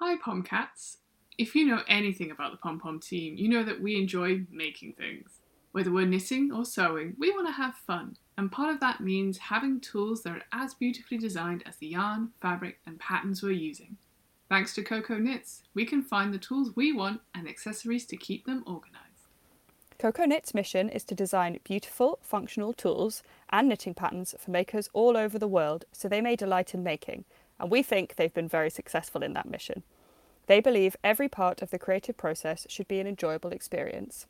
Hi, Pomcats. If you know anything about the Pom Pom team, you know that we enjoy making things. Whether we're knitting or sewing, we want to have fun, and part of that means having tools that are as beautifully designed as the yarn, fabric, and patterns we're using. Thanks to Cocoknits, we can find the tools we want and accessories to keep them organised. Cocoknits' mission is to design beautiful, functional tools and knitting patterns for makers all over the world so they may delight in making, and we think they've been very successful in that mission. They believe every part of the creative process should be an enjoyable experience.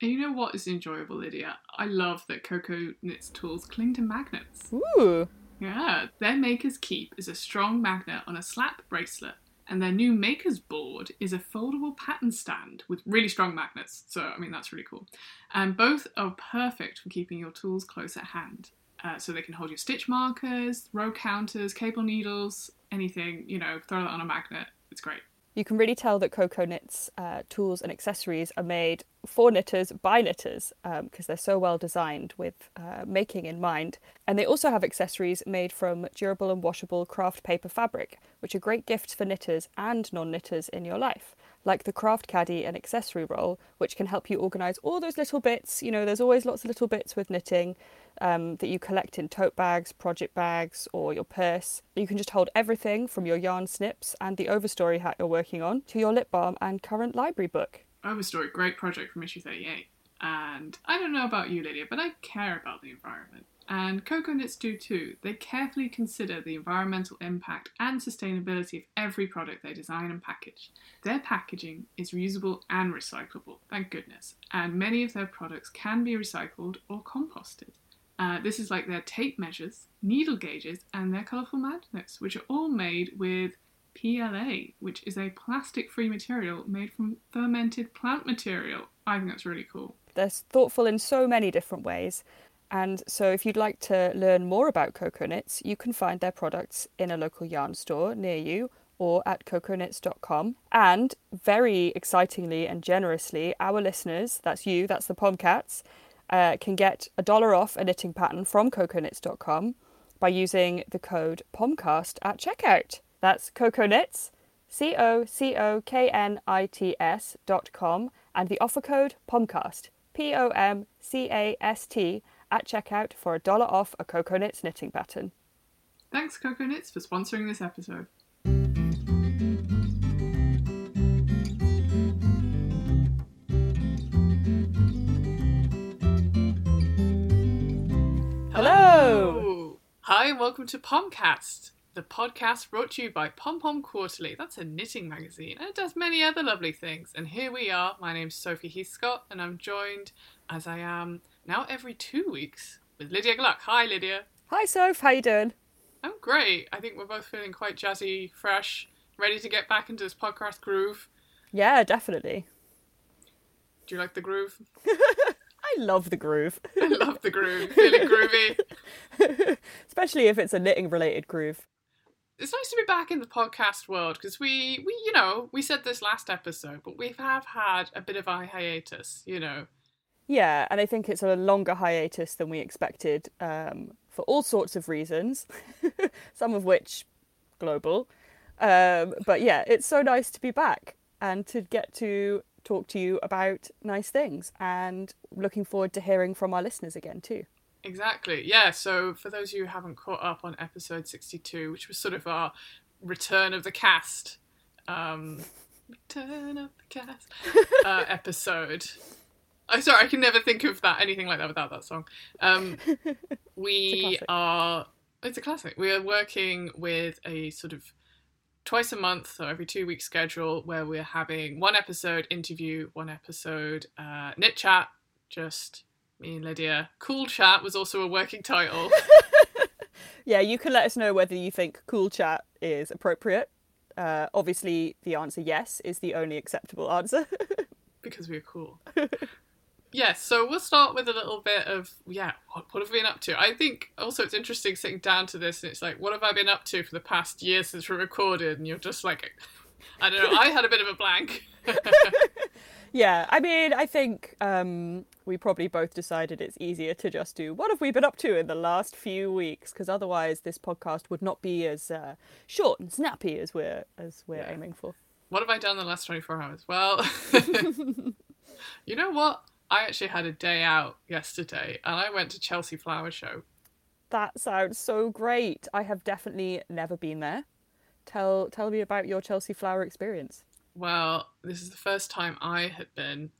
And you know what is enjoyable, Lydia? I love that Coco Knits tools cling to magnets. Ooh! Yeah, their Maker's Keep is a strong magnet on a slap bracelet, and their new Maker's Board is a foldable pattern stand with really strong magnets. So, I mean, that's really cool. And both are perfect for keeping your tools close at hand. Uh, so they can hold your stitch markers, row counters, cable needles, anything, you know, throw that on a magnet. It's great. You can really tell that Cocoknits uh, tools and accessories are made for knitters by knitters because um, they're so well designed with uh, making in mind. And they also have accessories made from durable and washable craft paper fabric, which are great gifts for knitters and non knitters in your life, like the craft caddy and accessory roll, which can help you organise all those little bits. You know, there's always lots of little bits with knitting um, that you collect in tote bags, project bags, or your purse. You can just hold everything from your yarn snips and the overstory hat you're working on to your lip balm and current library book. Overstory, great project from issue 38. And I don't know about you, Lydia, but I care about the environment. And Cocoknits do too. They carefully consider the environmental impact and sustainability of every product they design and package. Their packaging is reusable and recyclable, thank goodness, and many of their products can be recycled or composted. Uh, this is like their tape measures, needle gauges, and their colourful magnets, which are all made with PLA, which is a plastic free material made from fermented plant material. I think that's really cool. They're thoughtful in so many different ways. And so, if you'd like to learn more about Cocoknits, you can find their products in a local yarn store near you or at cocoknits.com. And very excitingly and generously, our listeners, that's you, that's the Pomcats, uh, can get a dollar off a knitting pattern from cocoknits.com by using the code POMCAST at checkout. That's Cocoknits, C O C O K N I T S dot com, and the offer code POMCAST, P O M C A S T, at checkout for a dollar off a Cocoknits knitting pattern. Thanks, Cocoknits, for sponsoring this episode. Hello. Hi, and welcome to Pomcast, the podcast brought to you by Pom Pom Quarterly. That's a knitting magazine, and it does many other lovely things. And here we are. My name's Sophie Heathscott, and I'm joined, as I am now every two weeks, with Lydia Gluck. Hi, Lydia. Hi, Soph. How you doing? I'm great. I think we're both feeling quite jazzy, fresh, ready to get back into this podcast groove. Yeah, definitely. Do you like the groove? I love the groove. I love the groove. Feeling groovy. Especially if it's a knitting related groove. It's nice to be back in the podcast world because we, we, you know, we said this last episode, but we have had a bit of a hiatus, you know. Yeah, and I think it's a longer hiatus than we expected um, for all sorts of reasons, some of which global. Um, but yeah, it's so nice to be back and to get to talk to you about nice things and looking forward to hearing from our listeners again too. Exactly. Yeah. So for those of you who haven't caught up on episode 62, which was sort of our return of the cast, um, return of the cast uh, episode. I'm sorry, I can never think of that anything like that without that song. Um, we are. It's a classic. We are working with a sort of twice a month, so every two week schedule, where we're having one episode interview, one episode uh, knit chat, just me and Lydia. Cool chat was also a working title. yeah, you can let us know whether you think cool chat is appropriate. Uh, obviously, the answer yes is the only acceptable answer. because we're cool. Yes, so we'll start with a little bit of yeah, what, what have we been up to? I think also it's interesting sitting down to this and it's like, what have I been up to for the past year since we recorded? And you're just like, I don't know, I had a bit of a blank. yeah, I mean, I think um, we probably both decided it's easier to just do what have we been up to in the last few weeks because otherwise this podcast would not be as uh, short and snappy as we're as we're Yeah. aiming for. What have I done in the last 24 hours? Well, you know what? I actually had a day out yesterday and I went to Chelsea Flower Show. That sounds so great. I have definitely never been there. Tell tell me about your Chelsea flower experience. Well, this is the first time I had been,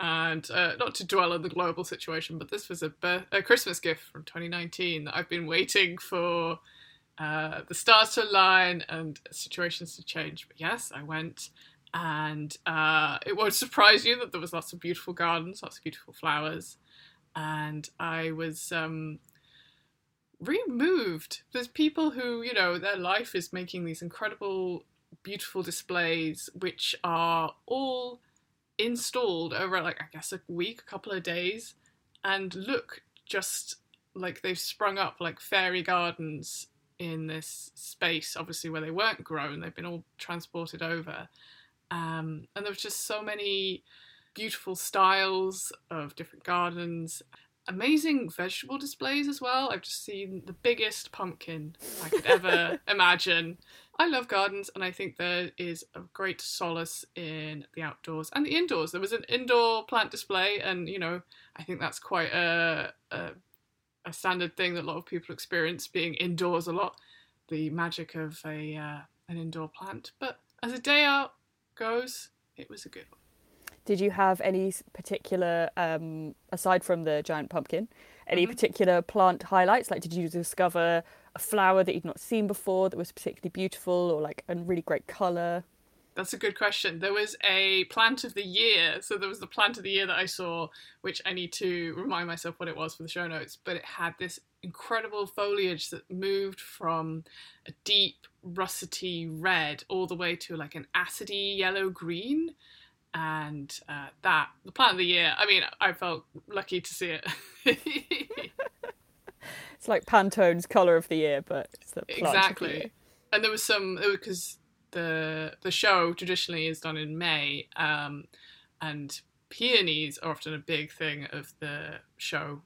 and uh, not to dwell on the global situation, but this was a, birth- a Christmas gift from 2019 that I've been waiting for uh, the stars to align and situations to change. But yes, I went, and uh, it won't surprise you that there was lots of beautiful gardens, lots of beautiful flowers, and I was. Um, really moved. There's people who, you know, their life is making these incredible, beautiful displays, which are all installed over, like, I guess a week, a couple of days, and look just like they've sprung up like fairy gardens in this space, obviously, where they weren't grown. They've been all transported over. Um, and there was just so many beautiful styles of different gardens amazing vegetable displays as well. I've just seen the biggest pumpkin I could ever imagine. I love gardens, and I think there is a great solace in the outdoors and the indoors. There was an indoor plant display, and you know, I think that's quite a, a, a standard thing that a lot of people experience being indoors a lot. The magic of a uh, an indoor plant, but as a day out goes, it was a good one. Did you have any particular, um, aside from the giant pumpkin, any Mhm. particular plant highlights? Like, did you discover a flower that you'd not seen before that was particularly beautiful or like a really great colour? That's a good question. There was a plant of the year. So there was the plant of the year that I saw, which I need to remind myself what it was for the show notes. But it had this incredible foliage that moved from a deep russety red all the way to like an acidy yellow green. And uh, that, the plant of the year, I mean, I felt lucky to see it. It's like Pantone's colour of the year, but it's the plant the exactly year. and there was some because the the show traditionally is done in may um and peonies are often a big thing of the show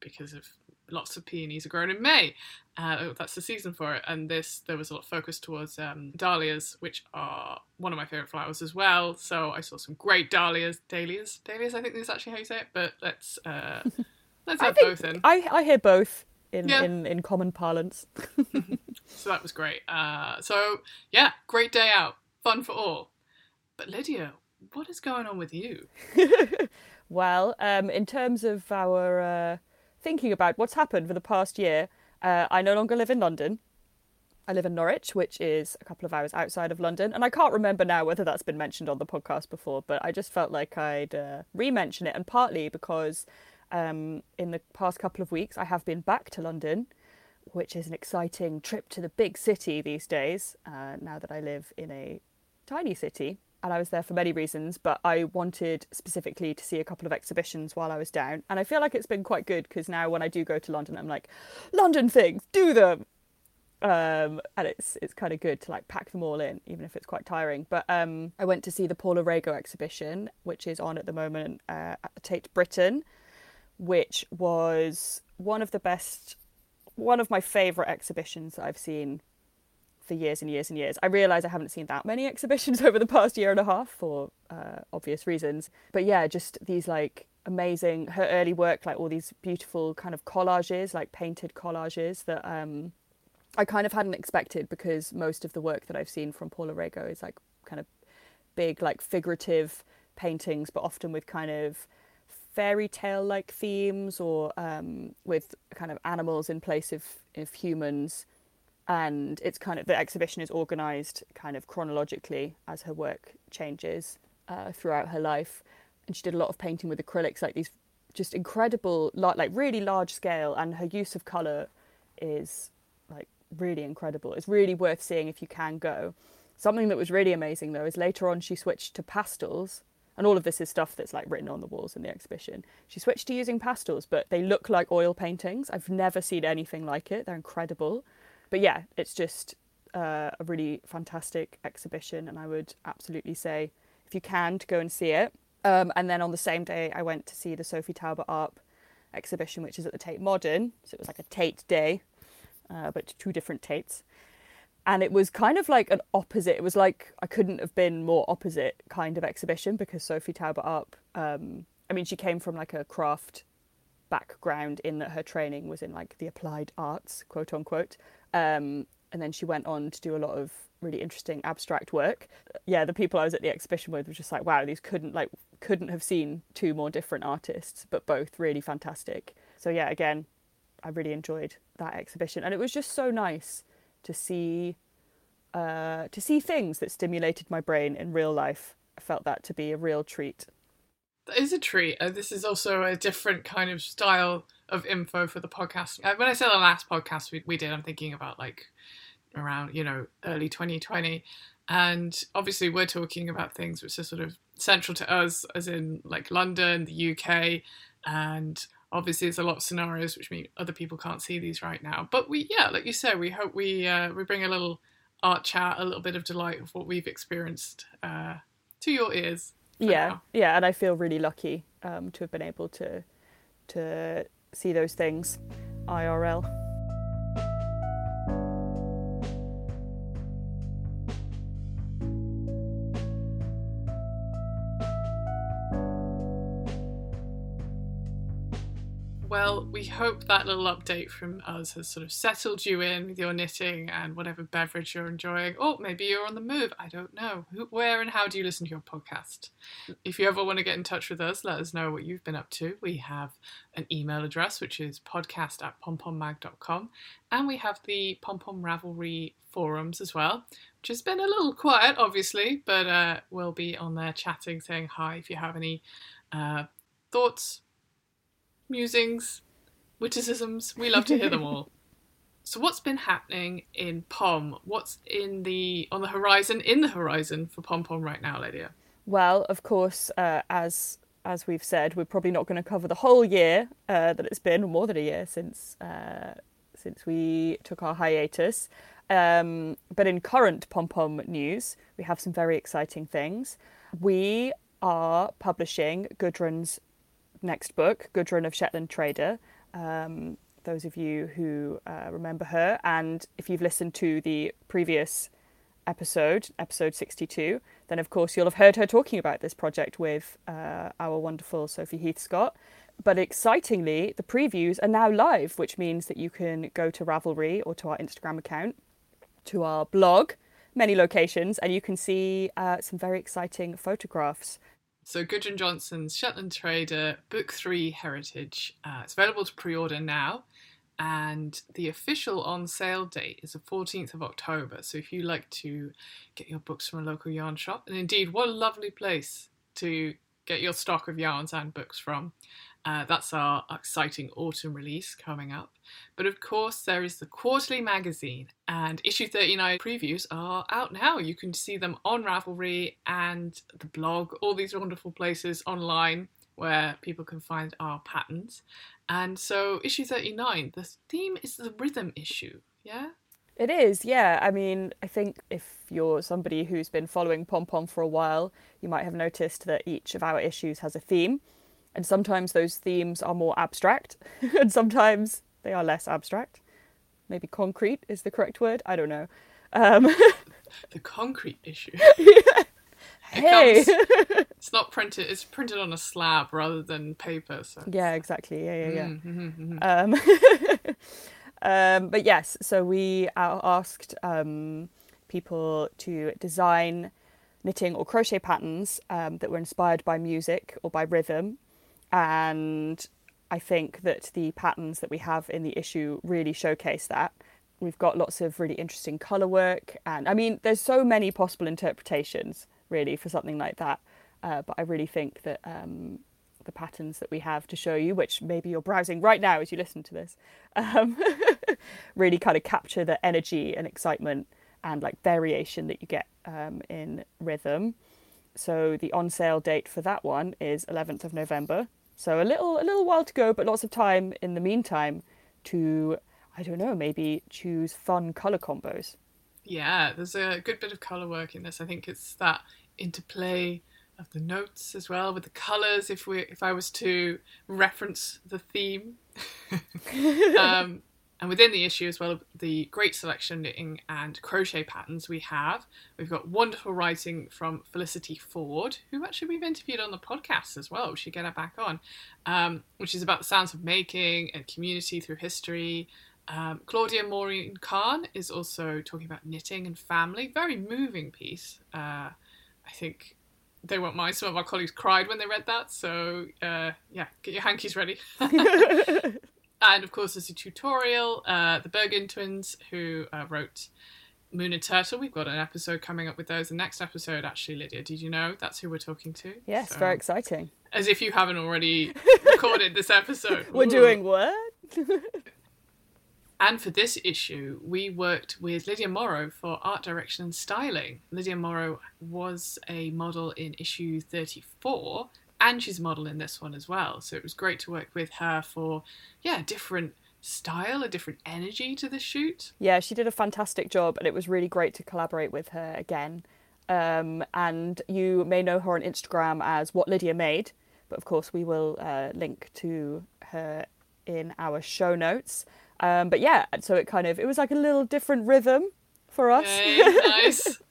because of lots of peonies are grown in may uh, that's the season for it and this there was a lot of focus towards um, dahlias which are one of my favorite flowers as well so i saw some great dahlias dahlias dahlias i think is actually how you say it but let's uh let's have both in I, I hear both in, Yeah. in, in common parlance. So that was great. Uh, so yeah, great day out, fun for all. But Lydia, what is going on with you? Well, um, in terms of our uh, thinking about what's happened for the past year, uh, I no longer live in London. I live in Norwich, which is a couple of hours outside of London, and I can't remember now whether that's been mentioned on the podcast before, but I just felt like I'd uh, re-mention it, and partly because um, in the past couple of weeks I have been back to London, which is an exciting trip to the big city these days. Uh, now that I live in a tiny city, and I was there for many reasons, but I wanted specifically to see a couple of exhibitions while I was down. And I feel like it's been quite good because now when I do go to London, I'm like, London things, do them. Um, and it's it's kind of good to like pack them all in, even if it's quite tiring. But um, I went to see the Paula Rego exhibition, which is on at the moment uh, at the Tate Britain, which was one of the best, one of my favourite exhibitions that I've seen for years and years and years. I realise I haven't seen that many exhibitions over the past year and a half for uh, obvious reasons. But yeah, just these like amazing her early work, like all these beautiful kind of collages, like painted collages that um, I kind of hadn't expected because most of the work that I've seen from Paula Rego is like kind of big, like figurative paintings, but often with kind of fairy tale like themes or um, with kind of animals in place of, of humans and it's kind of the exhibition is organized kind of chronologically as her work changes uh, throughout her life. And she did a lot of painting with acrylics like these just incredible like really large scale. And her use of color is like really incredible. It's really worth seeing if you can go. Something that was really amazing though is later on she switched to pastels. And all of this is stuff that's like written on the walls in the exhibition. She switched to using pastels but they look like oil paintings. I've never seen anything like it. They're incredible but yeah, it's just uh, a really fantastic exhibition, and I would absolutely say if you can to go and see it. Um, and then on the same day, I went to see the Sophie Taeuber-Arp exhibition, which is at the Tate Modern. So it was like a Tate day, uh, but two different Tates. And it was kind of like an opposite. It was like I couldn't have been more opposite kind of exhibition because Sophie Taeuber-Arp, um, I mean, she came from like a craft background in that her training was in like the applied arts, quote unquote. Um, and then she went on to do a lot of really interesting abstract work. Yeah, the people I was at the exhibition with were just like, wow, these couldn't like couldn't have seen two more different artists, but both really fantastic. So yeah, again, I really enjoyed that exhibition, and it was just so nice to see uh, to see things that stimulated my brain in real life. I felt that to be a real treat. That is a treat. Uh, this is also a different kind of style of info for the podcast. Uh, when I said the last podcast we, we did, I'm thinking about like around, you know, early 2020. And obviously, we're talking about things which are sort of central to us, as in like London, the UK, and obviously there's a lot of scenarios which mean other people can't see these right now. But we, yeah, like you said, we hope we uh, we bring a little art chat, a little bit of delight of what we've experienced uh, to your ears. Yeah, now. yeah, and I feel really lucky um, to have been able to to see those things IRL. Hope that little update from us has sort of settled you in with your knitting and whatever beverage you're enjoying. Or maybe you're on the move. I don't know. Where and how do you listen to your podcast? If you ever want to get in touch with us, let us know what you've been up to. We have an email address, which is podcast at pompommag.com. And we have the Pom Pom Ravelry forums as well, which has been a little quiet, obviously, but uh, we'll be on there chatting, saying hi if you have any uh, thoughts, musings, witticisms. We love to hear them all. So what's been happening in Pom? What's in the on the horizon in the horizon for Pom Pom right now, Lydia? Well, of course, uh, as as we've said, we're probably not going to cover the whole year uh, that it's been, more than a year since uh, since we took our hiatus. Um, but in current Pom Pom news, we have some very exciting things. We are publishing Gudrun's next book, Gudrun of Shetland Trader. Um, those of you who uh, remember her, and if you've listened to the previous episode, episode 62, then of course you'll have heard her talking about this project with uh, our wonderful Sophie Heathscott. But excitingly, the previews are now live, which means that you can go to Ravelry or to our Instagram account, to our blog, many locations, and you can see uh, some very exciting photographs so Gudrun Johnston's Shetland Trader Book 3 Heritage. Uh, it's available to pre-order now and the official on sale date is the 14th of October. So if you like to get your books from a local yarn shop, and indeed what a lovely place to get your stock of yarns and books from. Uh, that's our exciting autumn release coming up. But of course, there is the quarterly magazine, and issue 39 previews are out now. You can see them on Ravelry and the blog, all these wonderful places online where people can find our patterns. And so, issue 39, the theme is the rhythm issue, yeah? It is, yeah. I mean, I think if you're somebody who's been following Pom Pom for a while, you might have noticed that each of our issues has a theme and sometimes those themes are more abstract and sometimes they are less abstract. Maybe concrete is the correct word? I don't know. Um, the concrete issue. Yeah. hey! It it's not printed it's printed on a slab rather than paper so yeah exactly. Yeah yeah yeah. Mm-hmm, um, um, but yes so we asked um, people to design knitting or crochet patterns um, that were inspired by music or by rhythm and I think that the patterns that we have in the issue really showcase that. We've got lots of really interesting colour work, and I mean, there's so many possible interpretations really for something like that. Uh, but I really think that um, the patterns that we have to show you, which maybe you're browsing right now as you listen to this, um, really kind of capture the energy and excitement and like variation that you get um, in rhythm. So the on sale date for that one is 11th of November. So a little a little while to go, but lots of time in the meantime to I don't know, maybe choose fun color combos. Yeah, there's a good bit of color work in this. I think it's that interplay of the notes as well with the colours. If we if I was to reference the theme, um, and within the issue as well, the great selection knitting and crochet patterns we have. We've got wonderful writing from Felicity Ford, who actually we've interviewed on the podcast as well. We should get her back on, um, which is about the sounds of making and community through history. Um, Claudia Maureen Khan is also talking about knitting and family. Very moving piece. Uh, I think they won't mind. Some of our colleagues cried when they read that. So, uh, yeah, get your hankies ready. and of course, there's a tutorial. Uh, the Bergen twins, who uh, wrote Moon and Turtle, we've got an episode coming up with those. The next episode, actually, Lydia, did you know that's who we're talking to? Yes, So- very exciting. As if you haven't already recorded this episode. We're Ooh. doing what? And for this issue, we worked with Lydia Morrow for art direction and styling. Lydia Morrow was a model in issue 34, and she's a model in this one as well. So it was great to work with her for, yeah, different style, a different energy to the shoot. Yeah, she did a fantastic job, and it was really great to collaborate with her again. Um, and you may know her on Instagram as What Lydia Made, but of course, we will uh, link to her in our show notes. Um, but yeah, so it kind of it was like a little different rhythm for us. Yay, nice.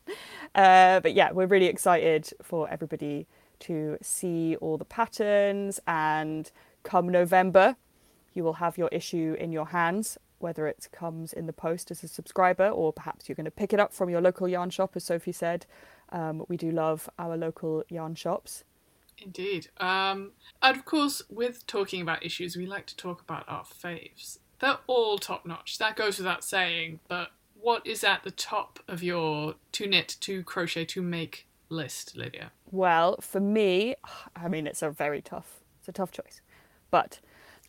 Uh, but yeah, we're really excited for everybody to see all the patterns. And come November, you will have your issue in your hands, whether it comes in the post as a subscriber or perhaps you're going to pick it up from your local yarn shop, as Sophie said. Um, we do love our local yarn shops. Indeed. Um, and of course, with talking about issues, we like to talk about our faves. They're all top notch. That goes without saying, but what is at the top of your to knit, to crochet, to make list, Lydia? Well, for me, I mean, it's a very tough, it's a tough choice. But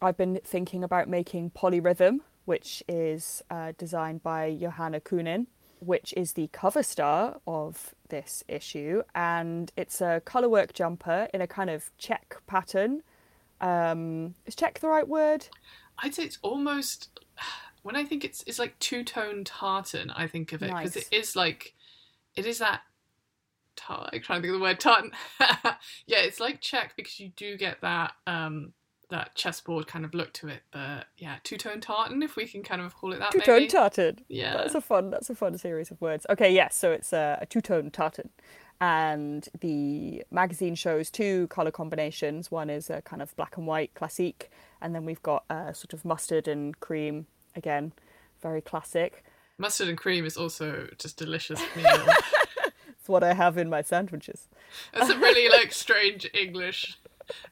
I've been thinking about making Polyrhythm, which is uh, designed by Johanna Kunin, which is the cover star of this issue. And it's a colourwork jumper in a kind of check pattern. Um, is check the right word? I'd say it's almost when I think it's it's like two tone tartan. I think of it because Nice. it is like it is that. I'm trying to think of the word tartan. yeah, it's like check because you do get that um that chessboard kind of look to it. But yeah, two tone tartan if we can kind of call it that. Two tone tartan. Yeah. That's a fun. That's a fun series of words. Okay, yes. so it's a, a two tone tartan, and the magazine shows two color combinations. One is a kind of black and white classique, and then we've got a sort of mustard and cream. Again, very classic. Mustard and cream is also just delicious meal. It's what I have in my sandwiches. That's a really like strange English.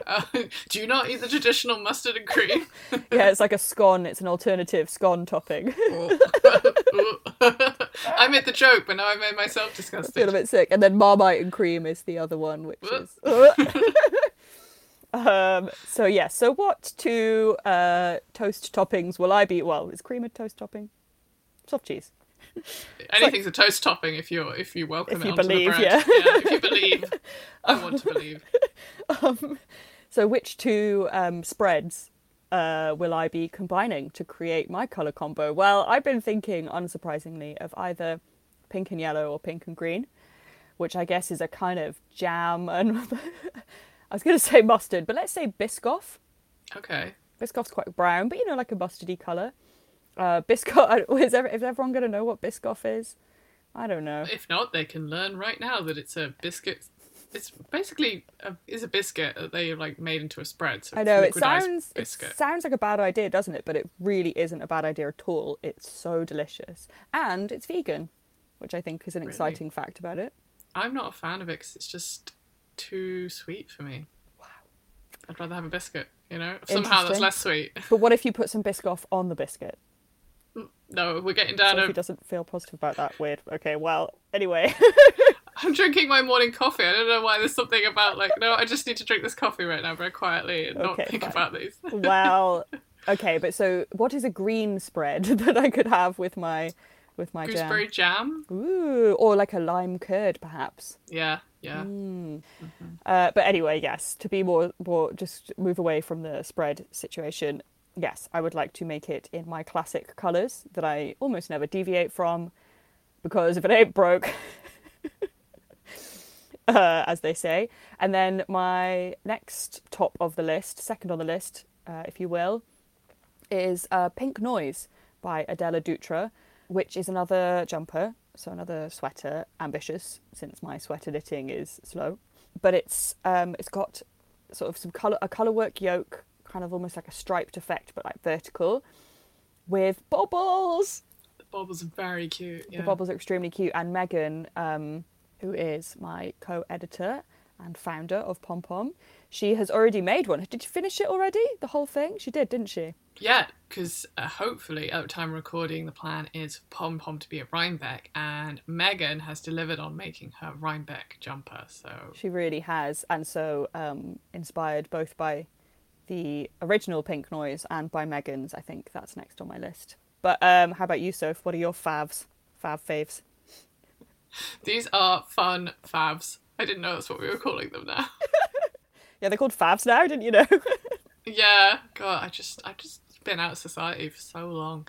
Uh, do you not eat the traditional mustard and cream? Yeah, it's like a scone. It's an alternative scone topping. I made the joke, but now I made myself feel a disgusted. bit sick. And then Marmite and cream is the other one, which is. um, so yeah. So what two uh, toast toppings will I be? Well, is cream a toast topping? Soft cheese. Anything's a toast topping if you're if you welcome If it you onto believe, the bread. yeah. If you believe, I want to believe. Um, so which two um, spreads uh, will I be combining to create my color combo? Well, I've been thinking, unsurprisingly, of either pink and yellow or pink and green, which I guess is a kind of jam and I was going to say mustard, but let's say Biscoff. Okay. Biscoff's quite brown, but you know, like a mustardy colour. Uh, Biscoff, is, is everyone going to know what Biscoff is? I don't know. If not, they can learn right now that it's a biscuit. It's basically a, is a biscuit that they like made into a spread. So I know it sounds it biscuit. sounds like a bad idea, doesn't it? But it really isn't a bad idea at all. It's so delicious, and it's vegan, which I think is an Really? exciting fact about it. I'm not a fan of it because it's just too sweet for me. Wow. I'd rather have a biscuit. You know, somehow that's less sweet. But what if you put some Biscoff on the biscuit? No, we're getting down. Sophie A, doesn't feel positive about that. Weird. Okay, well, anyway. I'm drinking my morning coffee. I don't know why. There's something about like no. I just need to drink this coffee right now, very quietly, and not think fine. about these. well, okay, but so what is a green spread that I could have with my with my Gooseberry jam. jam? Ooh, or like a lime curd, perhaps. Yeah, yeah. Mm. Uh, but anyway, yes, to be more, more, just move away from the spread situation. Yes, I would like to make it in my classic colours that I almost never deviate from, because if it ain't broke, uh, as they say. And then my next top of the list, second on the list, uh, if you will, is uh, Pink Noise by Adela Dutra, which is another jumper, so another sweater, ambitious since my sweater knitting is slow. But it's um, it's got sort of some color a color work yoke, kind of almost like a striped effect, but like vertical, with bobbles. The bobbles are very cute. Yeah. The bobbles are extremely cute, and Megan, um, who is my co-editor and founder of Pom Pom, she has already made one. Did you finish it already? The whole thing? She did, didn't she? Yeah, because uh, hopefully at the time of recording, the plan is Pom Pom to be at Rhinebeck, and Megan has delivered on making her Rhinebeck jumper. So She really has, and so um, inspired both by the original Pink Noise and by Megan's. I think that's next on my list. But um, how about you, Soph? What are your favs? Fav faves? these are fun favs. I didn't know that's what we were calling them now. Yeah, they're called favs now, didn't you know? yeah, God, I just I've just been out of society for so long.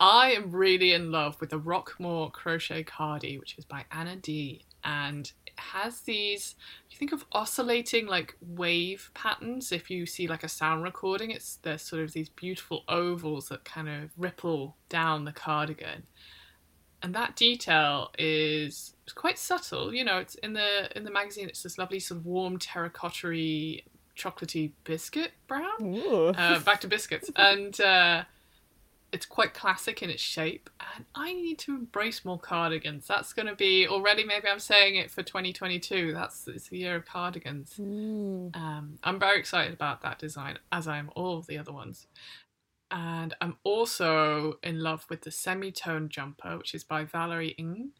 I am really in love with the Rockmore Crochet Cardi, which is by Anna D. And has these, you think of oscillating like wave patterns, if you see like a sound recording, it's there's sort of these beautiful ovals that kind of ripple down the cardigan. And that detail is quite subtle. You know, it's in the in the magazine. It's this lovely sort of warm terracotta chocolatey biscuit brown. Uh, back to biscuits, and uh, it's quite classic in its shape. And I need to embrace more cardigans. That's going to be already. Maybe I'm saying it for 2022. That's it's the year of cardigans. Mm. Um, I'm very excited about that design, as I am all of the other ones. And I'm also in love with the semitone jumper, which is by Valerie Ng.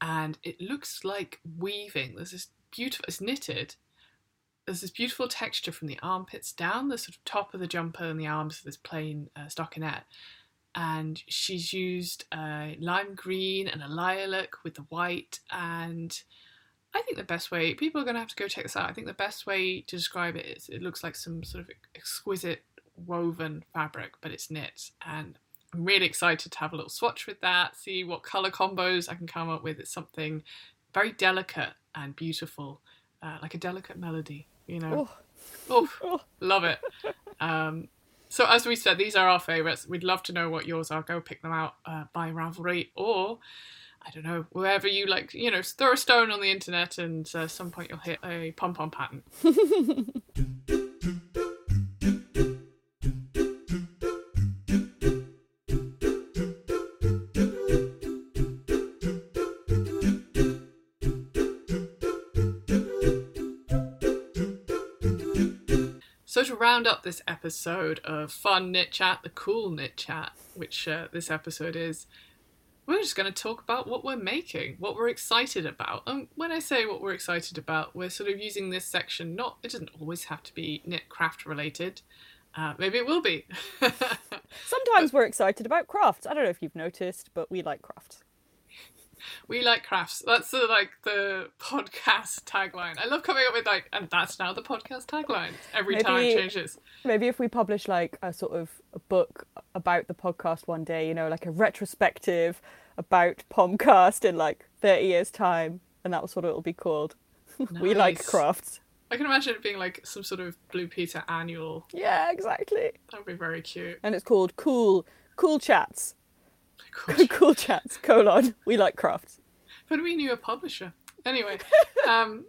And it looks like weaving. There's this beautiful, it's knitted. There's this beautiful texture from the armpits down, the sort of top of the jumper and the arms of this plain uh, stockinette. And she's used a lime green and a lilac with the white. And I think the best way, people are going to have to go check this out. I think the best way to describe it is it looks like some sort of exquisite woven fabric, but it's knit. And I'm really excited to have a little swatch with that, see what colour combos I can come up with. It's something very delicate and beautiful, uh, like a delicate melody, you know. Oh. Oof, love it. Um, so as we said, these are our favourites. We'd love to know what yours are. Go pick them out uh, by Ravelry or I don't know wherever you like. You know, throw a stone on the internet, and uh, some point you'll hit a pom pom pattern. To round up this episode of fun knit chat, the cool knit chat, which uh, this episode is, we're just going to talk about what we're making, what we're excited about. And when I say what we're excited about, we're sort of using this section. Not it doesn't always have to be knit craft related. Uh, maybe it will be. Sometimes we're excited about crafts. I don't know if you've noticed, but we like crafts. We like crafts. That's the, like the podcast tagline. I love coming up with like, and that's now the podcast tagline. Every time it changes. Maybe if we publish like a sort of a book about the podcast one day, you know, like a retrospective about Pomcast in like 30 years' time, and that's what it'll be called. we like crafts. I can imagine it being like some sort of Blue Peter annual. Yeah, exactly. That would be very cute. And it's called Cool Cool Chats. Cool. cool Chats, colon. We like crafts. But we knew a publisher. Anyway, um,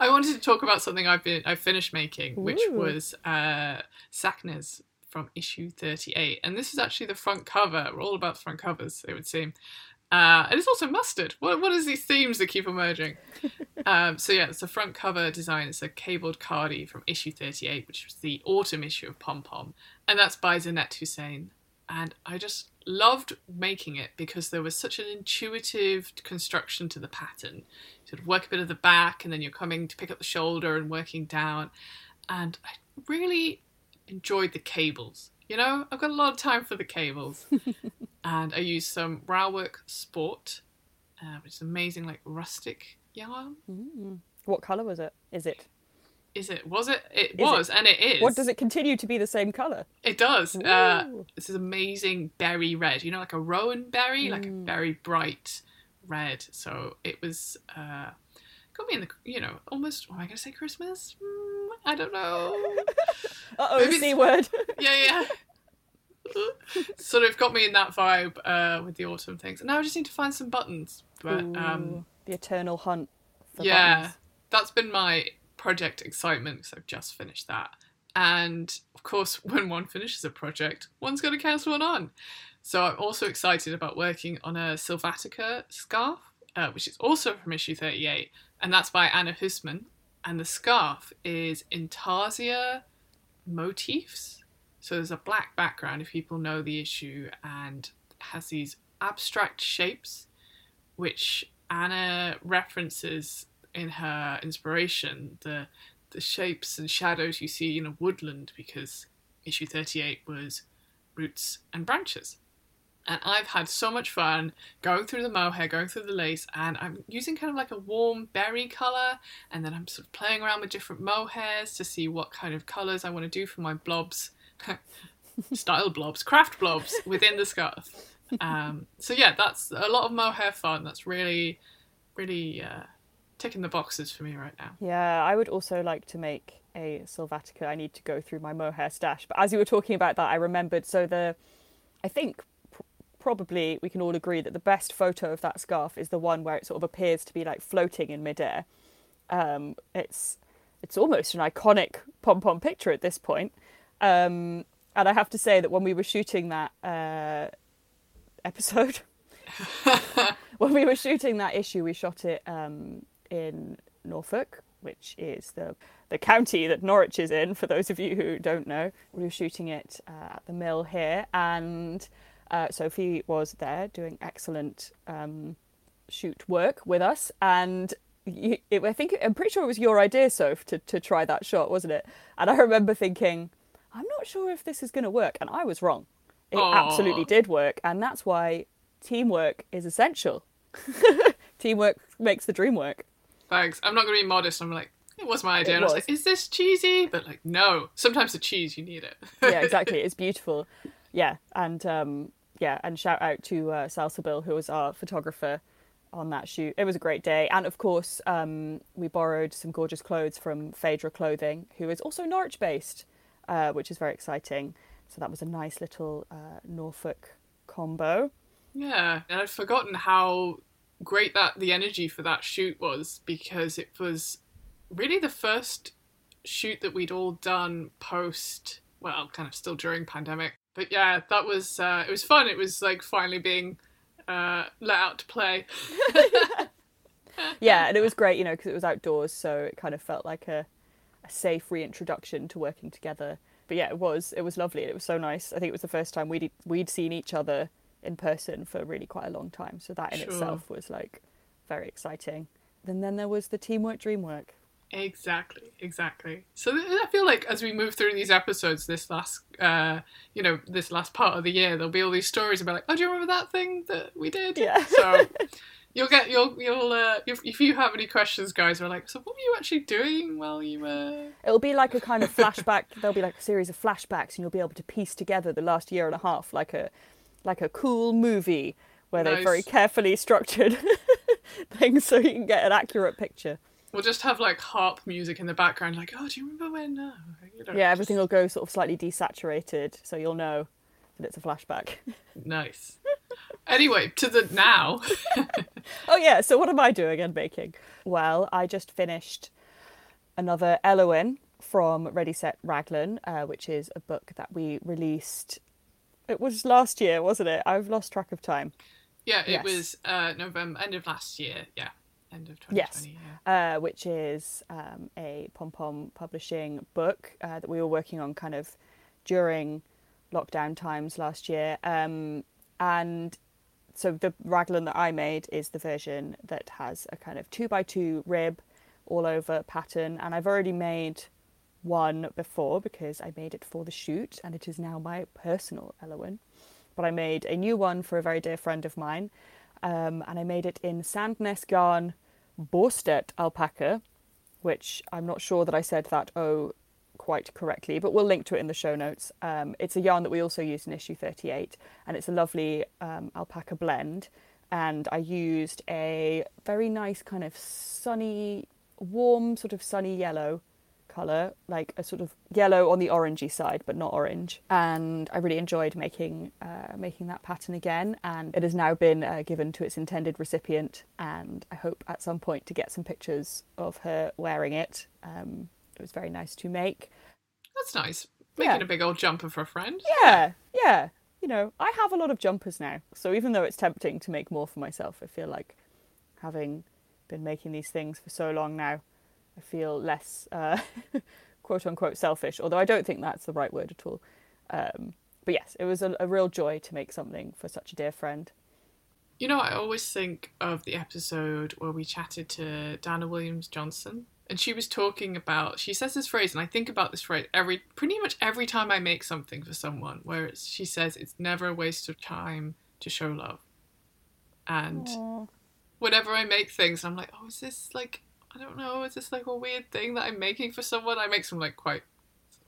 I wanted to talk about something I've been I finished making, which Ooh. was uh, Saknes from issue thirty eight, and this is actually the front cover. We're all about the front covers, it would seem. Uh, and it's also mustard. What what is these themes that keep emerging? um, so yeah, it's a front cover design. It's a cabled cardi from issue thirty eight, which was the autumn issue of Pom Pom, and that's by Zanette Hussein. And I just loved making it because there was such an intuitive construction to the pattern. You sort of work a bit of the back, and then you're coming to pick up the shoulder and working down. And I really enjoyed the cables. You know, I've got a lot of time for the cables. and I used some Rowwork Sport, uh, which is amazing, like rustic yarn. Mm. What colour was it? Is it? Is it? Was it? It Is was, and it is. What does it continue to be the same colour? It does. Uh, this is amazing berry red. You know, like a rowan berry, like a Mm. very bright red. So it was uh, got me in the you know almost. Oh, am I gonna say Christmas? Mm, I don't know. Uh oh, C word. yeah, yeah. sort of got me in that vibe uh, with the autumn things. And now I just need to find some buttons. But um, the eternal hunt. For yeah, buttons. that's been my project excitement because I've just finished that. And of course, when one finishes a project, one's got to cancel one on. So I'm also excited about working on a Sylvatica scarf, uh, which is also from issue 38, and that's by Anna Husman. And the scarf is Intarsia motifs. So there's a black background if people know the issue, and has these abstract shapes, which Anna references in her inspiration the the shapes and shadows you see in a woodland because issue 38 was roots and branches. And I've had so much fun going through the mohair, going through the lace, and I'm using kind of like a warm berry colour, and then I'm sort of playing around with different mohairs to see what kind of colours I want to do for my blobs, style blobs, craft blobs within the scarf. Um, so yeah, that's a lot of mohair fun. That's really, really uh, ticking the boxes for me right now. Yeah, I would also like to make a Sylvatica. I need to go through my mohair stash. But as you were talking about that, I remembered. So the, I think pr- probably we can all agree that the best photo of that scarf is the one where it sort of appears to be like floating in midair. Um, it's it's almost an iconic pom pom picture at this point. Um, and I have to say that when we were shooting that uh, episode, when we were shooting that issue, we shot it um, in Norfolk, which is the the county that Norwich is in. For those of you who don't know, we were shooting it uh, at the mill here, and uh, Sophie was there doing excellent um, shoot work with us. And you, it, I think I'm pretty sure it was your idea, Soph, to to try that shot, wasn't it? And I remember thinking, I'm not sure if this is going to work, and I was wrong. It Aw. absolutely did work, and that's why teamwork is essential. teamwork makes the dream work. Thanks. I'm not going to be modest. I'm like, it was my idea. It and I was was. like, is this cheesy? But like, no. Sometimes the cheese, you need it. yeah, exactly. It's beautiful. Yeah, and um, yeah, and shout out to uh, Salsabil, who was our photographer on that shoot. It was a great day, and of course, um, we borrowed some gorgeous clothes from Phaedra Clothing, who is also Norwich based, uh, which is very exciting. So that was a nice little uh, Norfolk combo. Yeah, and I'd forgotten how great that the energy for that shoot was because it was really the first shoot that we'd all done post, well, kind of still during pandemic. But yeah, that was uh, it was fun. It was like finally being uh, let out to play. Yeah, and it was great, you know, because it was outdoors, so it kind of felt like a, a safe reintroduction to working together. But yeah, it was it was lovely. It was so nice. I think it was the first time we'd we'd seen each other in person for really quite a long time. So that in Sure. itself was like very exciting. And then there was the teamwork dreamwork. Exactly, exactly. So I feel like as we move through these episodes, this last, uh, you know, this last part of the year, there'll be all these stories about like, oh, do you remember that thing that we did? Yeah. So you'll get you'll you'll uh, if, if you have any questions, guys, we're like, so what were you actually doing while you were? It'll be like a kind of flashback. There'll be like a series of flashbacks, and you'll be able to piece together the last year and a half, like a like a cool movie where they've very carefully structured things so you can get an accurate picture. We'll just have like harp music in the background, like, oh, do you remember when? Uh, you know, Yeah, everything will go sort of slightly desaturated, so you'll know that it's a flashback. Nice. Anyway, to the now. Oh yeah, so what am I doing and making? Well, I just finished another Elowen from Ready Set Raglan, uh, which is a book that we released. It was last year, wasn't it? I've lost track of time. Yeah, it Yes. was uh, November, end of last year. Yeah, end of 2020. Yes. Yeah. uh, which is um, a pom pom publishing book uh, that we were working on kind of during lockdown times last year. Um, and so the raglan that I made is the version that has a kind of two by two rib all over pattern. And I've already made one before because I made it for the shoot and it is now my personal Elowen. But I made a new one for a very dear friend of mine. Um, and I made it in Sandnes Garn Borstedt alpaca, which I'm not sure that I said that oh quite correctly, but we'll link to it in the show notes. Um, it's a yarn that we also use in issue 38, and it's a lovely um, alpaca blend. and I used a very nice kind of sunny, warm, sort of sunny yellow colour, like a sort of yellow on the orangey side, but not orange. And I really enjoyed making uh, making that pattern again. And it has now been uh, given to its intended recipient. And I hope at some point to get some pictures of her wearing it. Um, it was very nice to make. That's nice. Making Yeah. a big old jumper for a friend. Yeah, yeah. You know, I have a lot of jumpers now. So even though it's tempting to make more for myself, I feel like having been making these things for so long now, I feel less uh, quote unquote selfish, although I don't think that's the right word at all. Um, but yes, it was a, a real joy to make something for such a dear friend. You know, I always think of the episode where we chatted to Dana Williams Johnson, and she was talking about. She says this phrase, and I think about this phrase every pretty much every time I make something for someone. Where it's, she says it's never a waste of time to show love, and whenever I make things, I'm like, oh, is this like I don't know, is this like a weird thing that I'm making for someone? I make some like quite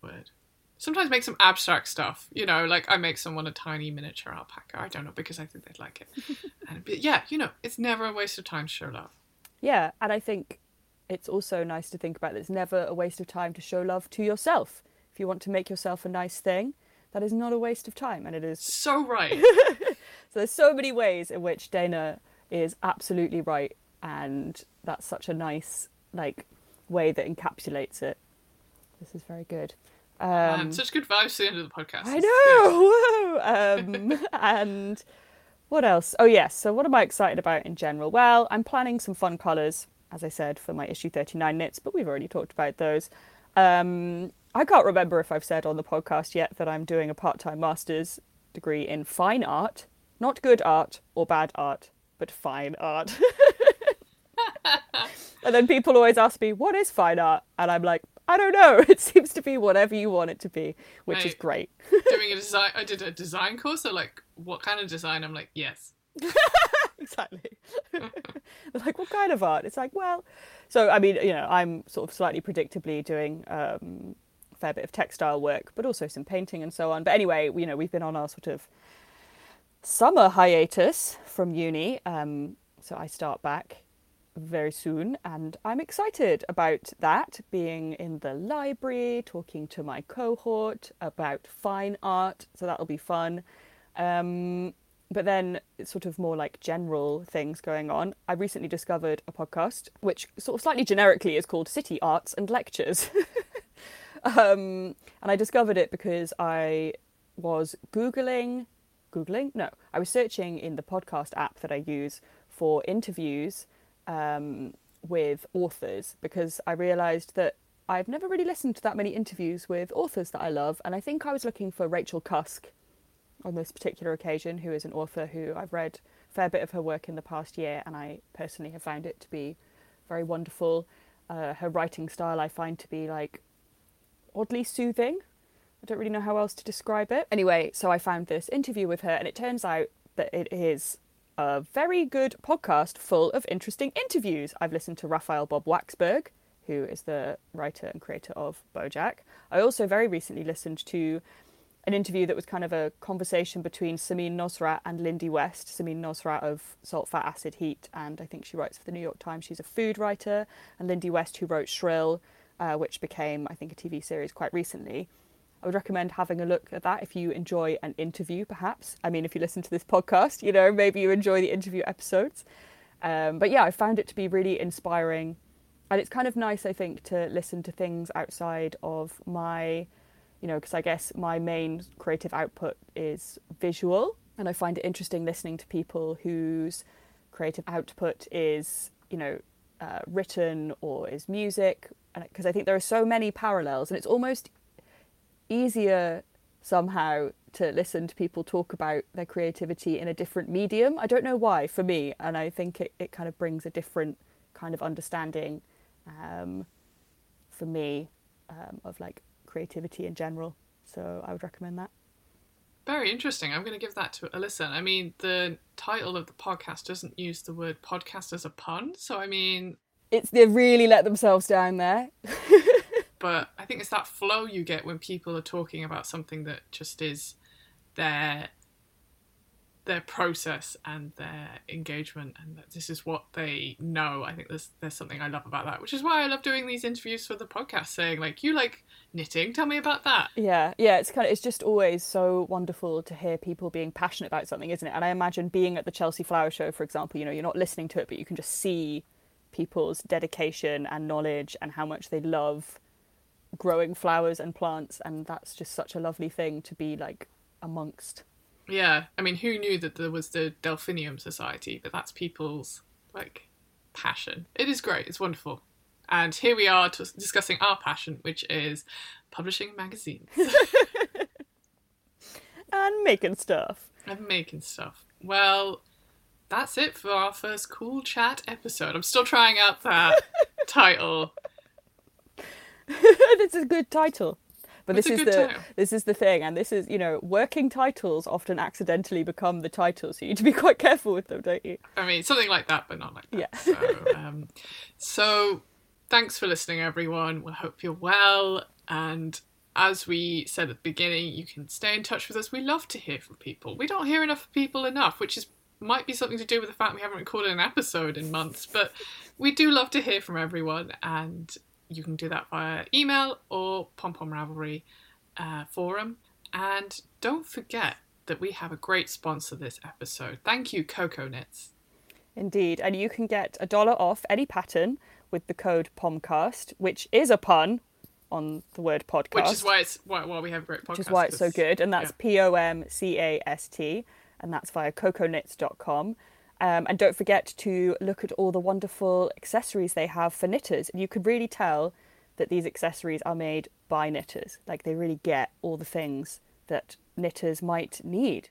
word. Sometimes make some abstract stuff, you know, like I make someone a tiny miniature alpaca. I don't know because I think they'd like it. and but yeah, you know, it's never a waste of time to show love. Yeah, and I think it's also nice to think about that it's never a waste of time to show love to yourself. If you want to make yourself a nice thing, that is not a waste of time, and it is So right. So there's so many ways in which Dana is absolutely right, and that's such a nice like way that encapsulates it. This is very good. Um, Man, such good vibes to the end of the podcast. I know. um, and what else? Oh yes. So what am I excited about in general? Well, I'm planning some fun colours, as I said, for my issue 39 knits, but we've already talked about those. Um, I can't remember if I've said on the podcast yet that I'm doing a part-time master's degree in fine art, not good art or bad art, but fine art. and then people always ask me, "What is fine art?" And I'm like, "I don't know. It seems to be whatever you want it to be, which is great." Doing a design I did a design course, so like what kind of design? I'm like, yes. exactly. They're like, what kind of art? It's like, well, so I mean, you know, I'm sort of slightly predictably doing um, a fair bit of textile work, but also some painting and so on. But anyway, you know, we've been on our sort of summer hiatus from uni, um, so I start back very soon, and I'm excited about that. Being in the library, talking to my cohort about fine art, so that'll be fun. Um, but then it's sort of more like general things going on. I recently discovered a podcast which sort of slightly generically is called City Arts and Lectures. um, and I discovered it because I was Googling, Googling? No, I was searching in the podcast app that I use for interviews um, with authors because I realised that I've never really listened to that many interviews with authors that I love. And I think I was looking for Rachel Cusk on this particular occasion, who is an author who I've read a fair bit of her work in the past year, and I personally have found it to be very wonderful. Uh, her writing style I find to be like oddly soothing. I don't really know how else to describe it. Anyway, so I found this interview with her, and it turns out that it is a very good podcast full of interesting interviews. I've listened to Raphael Bob-Waksberg, who is the writer and creator of Bojack. I also very recently listened to an interview that was kind of a conversation between Samin Nosrat and Lindy West. Samin Nosrat of Salt, Fat, Acid, Heat, and I think she writes for the New York Times. She's a food writer, and Lindy West, who wrote Shrill, uh, which became, I think, a TV series quite recently. I would recommend having a look at that if you enjoy an interview, perhaps. I mean, if you listen to this podcast, you know, maybe you enjoy the interview episodes. Um, but yeah, I found it to be really inspiring. And it's kind of nice, I think, to listen to things outside of my, you know, because I guess my main creative output is visual. And I find it interesting listening to people whose creative output is, you know, uh, written or is music. Because I think there are so many parallels, and it's almost easier somehow to listen to people talk about their creativity in a different medium. I don't know why for me, and I think it, it kind of brings a different kind of understanding um, for me um, of like creativity in general. So I would recommend that. Very interesting. I'm going to give that to a listen. I mean, the title of the podcast doesn't use the word podcast as a pun, so I mean, It's they really let themselves down there. but I think it's that flow you get when people are talking about something that just is their their process and their engagement and that this is what they know. I think there's there's something i love about that which is why i love doing these interviews for the podcast saying like you like knitting? Tell me about that. Yeah, yeah, it's kind of it's just always so wonderful to hear people being passionate about something, isn't it? And I imagine being at the Chelsea Flower Show, for example, you know, you're not listening to it, but you can just see people's dedication and knowledge and how much they love growing flowers and plants, and that's just such a lovely thing to be like amongst. yeah i mean who knew that there was the delphinium society but that's people's like passion. It is great it's wonderful. And here we are t- discussing our passion which is publishing magazines. And making stuff. and making stuff. Well that's it for our first cool chat episode. I'm still trying out that title it's a good title. But this is the title. this is the thing, and this is you know working titles often accidentally become the title, so you need to be quite careful with them, don't you? I mean, something like that, but not like that. Yeah. So, um, so thanks for listening, everyone. We hope you're well. And as we said at the beginning, you can stay in touch with us. We love to hear from people. We don't hear enough people enough, which is might be something to do with the fact we haven't recorded an episode in months. But we do love to hear from everyone, and you can do that via email or Pom Pom Ravelry uh, forum. And don't forget that we have a great sponsor this episode. Thank you, Cocoknits. Indeed, and you can get a dollar off any pattern with the code POMCAST, which is a pun on the word podcast. Which is why it's why, why we have a great podcast. which is why it's so good, and that's yeah. P O M C A S T, and that's via cocoknits.com. Um, and don't forget to look at all the wonderful accessories they have for knitters. You could really tell that these accessories are made by knitters. Like they really get all the things that knitters might need.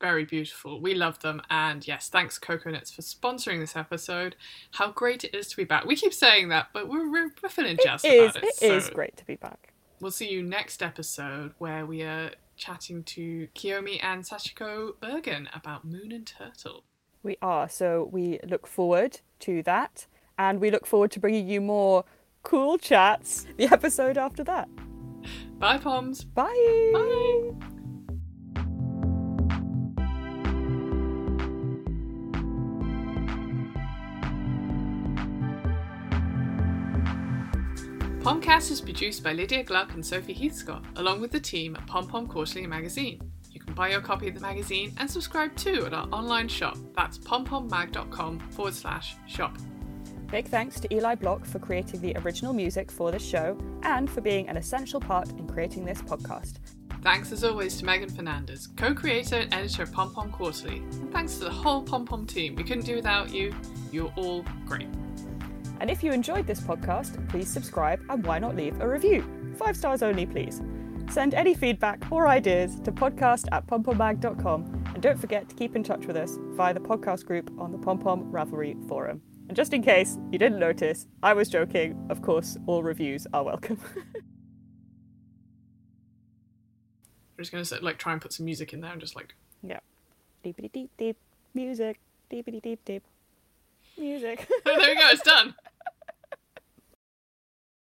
Very beautiful. We love them. And yes, thanks Cocoknits, for sponsoring this episode. How great it is to be back. We keep saying that, but we're, we're, we're feeling jazzed It is, about it. it is so great to be back. We'll see you next episode where we are chatting to Kiyomi and Sachiko Burgin about Moon and Turtle. We are, so we look forward to that, and we look forward to bringing you more cool chats the episode after that. Bye, Poms. Bye! Bye. Pomcast is produced by Lydia Gluck and Sophie Heathscott, along with the team at Pom Pom Quarterly Magazine. Buy your copy of the magazine and subscribe too at our online shop. That's pompommag.com forward slash shop. Big thanks to Eli Block for creating the original music for this show and for being an essential part in creating this podcast. Thanks as always to Meghan Fernandes, co creator and editor of Pom Pom Quarterly. And thanks to the whole Pom Pom team. We couldn't do without you. You're all great. And if you enjoyed this podcast, please subscribe and why not leave a review? Five stars only, please. Send any feedback or ideas to podcast at pompommag.com and don't forget to keep in touch with us via the podcast group on the Pom Pom Ravelry forum. And just in case you didn't notice, I was joking. Of course, all reviews are welcome. We're just gonna like try and put some music in there and just like yeah. Deepity deep deep music. Deepity deep deep music. Oh, there we go, it's done.